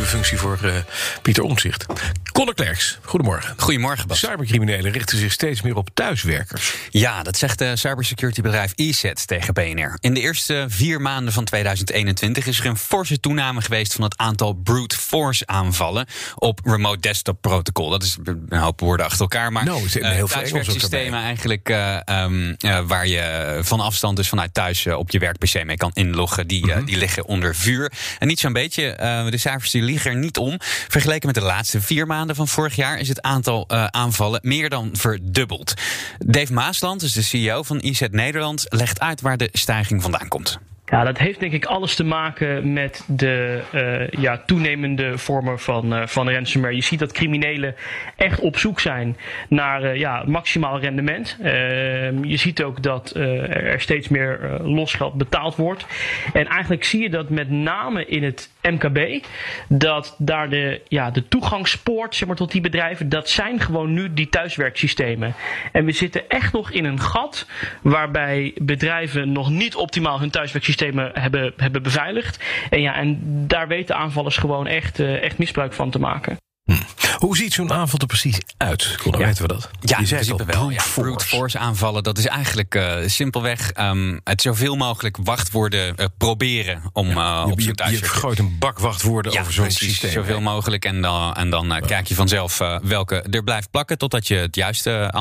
Nieuwe functie voor uh, Pieter Omtzigt. Conor Klerks, goedemorgen. Goedemorgen, Bas. Cybercriminelen richten zich steeds meer op thuiswerkers. Ja, dat zegt de cybersecurity-bedrijf ESET tegen BNR. In de eerste vier maanden van 2021 is er een forse toename geweest van het aantal brute force aanvallen op remote desktop protocol. Dat is een hoop woorden achter elkaar, maar no, uh, heel veel systemen eigenlijk uh, um, uh, waar je van afstand dus vanuit thuis op je werk-PC mee kan inloggen, die, mm -hmm. die liggen onder vuur. En niet zo'n beetje, de cijfers die liegen er niet om. Vergeleken met de laatste vier maanden van vorig jaar is het aantal uh, aanvallen meer dan verdubbeld. Dave Maasland, dus de CEO van IZ Nederland, legt uit waar de stijging vandaan komt. Ja, dat heeft denk ik alles te maken met de uh, ja, toenemende vormen van, uh, van ransomware. Je ziet dat criminelen echt op zoek zijn naar uh, ja, maximaal rendement. je ziet ook dat er steeds meer losgeld betaald wordt. En eigenlijk zie je dat met name in het MKB, dat daar de, ja, de toegangspoort zeg maar, tot die bedrijven, dat zijn gewoon nu die thuiswerksystemen. En we zitten echt nog in een gat waarbij bedrijven nog niet optimaal hun thuiswerksystemen hebben, hebben beveiligd. En, ja, en daar weten aanvallers gewoon echt, uh, echt misbruik van te maken. Hoe ziet zo'n aanval er precies uit? Kon, ja. weten we dat? Ja, je zei het wel. Ja, brute force aanvallen, dat is eigenlijk uh, simpelweg um, het zoveel mogelijk wachtwoorden uh, proberen om ja, uh, op je, je, je vergooit een bak wachtwoorden over zo'n systeem. Zoveel mogelijk en dan, en dan kijk je vanzelf welke er blijft plakken totdat je het juiste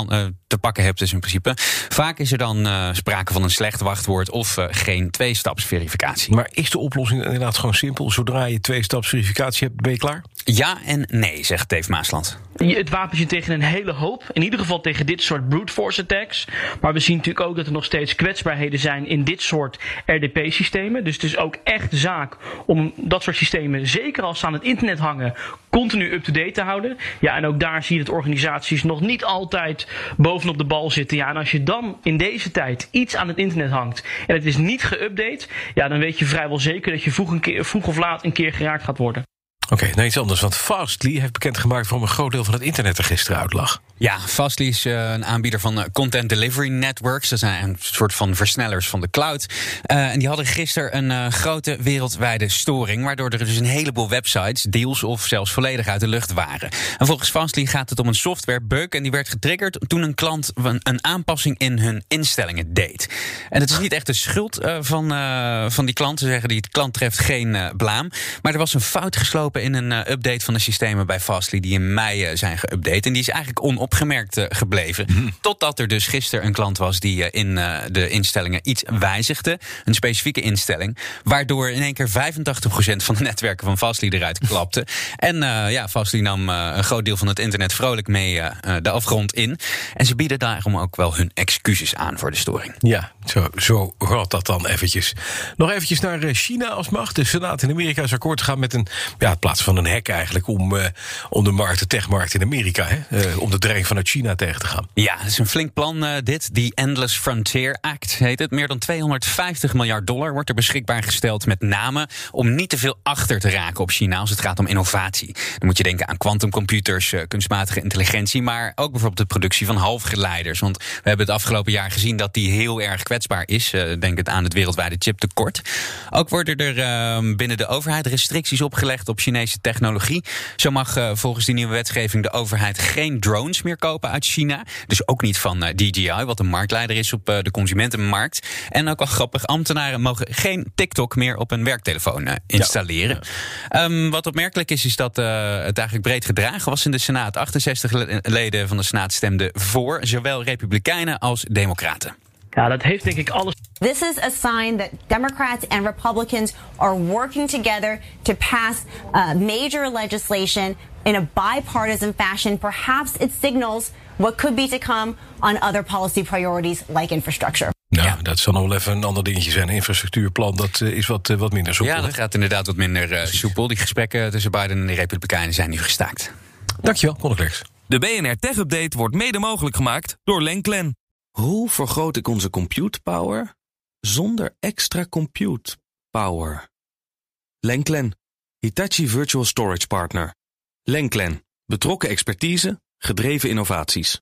te pakken hebt. Dus in principe. Vaak is er dan sprake van een slecht wachtwoord of geen tweestapsverificatie. Maar is de oplossing inderdaad gewoon simpel? Zodra je tweestapsverificatie hebt, ben je klaar? Ja en nee, zegt Dave Het wapent je tegen een hele hoop. In ieder geval tegen dit soort brute force attacks. Maar we zien natuurlijk ook dat er nog steeds kwetsbaarheden zijn in dit soort RDP-systemen. Dus het is ook echt zaak om dat soort systemen, zeker als ze aan het internet hangen, continu up-to-date te houden. Ja, en ook daar zie je dat organisaties nog niet altijd bovenop de bal zitten. Ja, en als je dan in deze tijd iets aan het internet hangt en het is niet geüpdate, ja, dan weet je vrijwel zeker dat je vroeg of laat een keer geraakt gaat worden. Oké, nou iets anders. Want Fastly heeft bekendgemaakt waarom een groot deel van het internet er gisteren uit lag. Ja, Fastly is uh, een aanbieder van uh, Content Delivery Networks. Dat zijn een soort van versnellers van de cloud. Uh, en die hadden gisteren een grote wereldwijde storing. Waardoor er dus een heleboel websites deels of zelfs volledig uit de lucht waren. En volgens Fastly gaat het om een softwarebug. En die werd getriggerd toen een klant een, aanpassing in hun instellingen deed. En het is niet echt de schuld van, van die klant. Ze zeggen die klant treft geen blaam. Maar er was een fout geslopen in een update van de systemen bij Fastly die in mei zijn geüpdate. En die is eigenlijk onopgemerkt uh, gebleven. Mm. Totdat er dus gisteren een klant was die in de instellingen iets wijzigde. Een specifieke instelling. Waardoor in één keer 85% van de netwerken van Fastly eruit klapte. en ja, Fastly nam een groot deel van het internet vrolijk mee de afgrond in. En ze bieden daarom ook wel hun excuses aan voor de storing. Ja, zo, zo gaat dat dan eventjes. Nog eventjes naar China als macht. De Senaat in Amerika is akkoord gegaan met een ja, plaats van een hek eigenlijk om, uh, om de markt, de techmarkt in Amerika, hè, uh, om de dreiging vanuit China tegen te gaan. Ja, het is een flink plan uh, dit. Die Endless Frontier Act heet het. Meer dan 250 miljard dollar wordt er beschikbaar gesteld met name om niet te veel achter te raken op China als het gaat om innovatie. Dan moet je denken aan quantumcomputers, kunstmatige intelligentie, maar ook bijvoorbeeld de productie van halfgeleiders. Want we hebben het afgelopen jaar gezien dat die heel erg kwetsbaar is. denk het aan het wereldwijde chiptekort. Ook worden er ehm, binnen de overheid restricties opgelegd op Chinese technologie. Zo mag volgens die nieuwe wetgeving de overheid geen drones meer kopen uit China. Dus ook niet van uh, DJI, wat een marktleider is op uh, de consumentenmarkt. En ook wel grappig, ambtenaren mogen geen TikTok meer op een werktelefoon installeren. Ja. Um, wat opmerkelijk is, is dat het eigenlijk breed gedragen was in de Senaat. 68 leden van de Senaat stemden voor, zowel Republikeinen als Democraten. Ja, dat heeft denk ik alles. This is a sign that Democrats and Republicans are working together to pass uh, major legislation in a bipartisan fashion. Perhaps it signals what could be to come on other policy priorities like infrastructure. Nou, ja. dat zal nog wel even een ander dingetje zijn. Een infrastructuurplan, dat uh, is wat, uh, wat minder soepel. Ja, dat gaat inderdaad wat minder uh, soepel. Die gesprekken tussen Biden en de Republikeinen zijn nu gestaakt. Dankjewel, Conor De BNR Tech Update wordt mede mogelijk gemaakt door Lenklen. Hoe vergroot ik onze compute power zonder extra compute power? Lenklen, Hitachi Virtual Storage Partner. Lenklen, betrokken expertise, gedreven innovaties.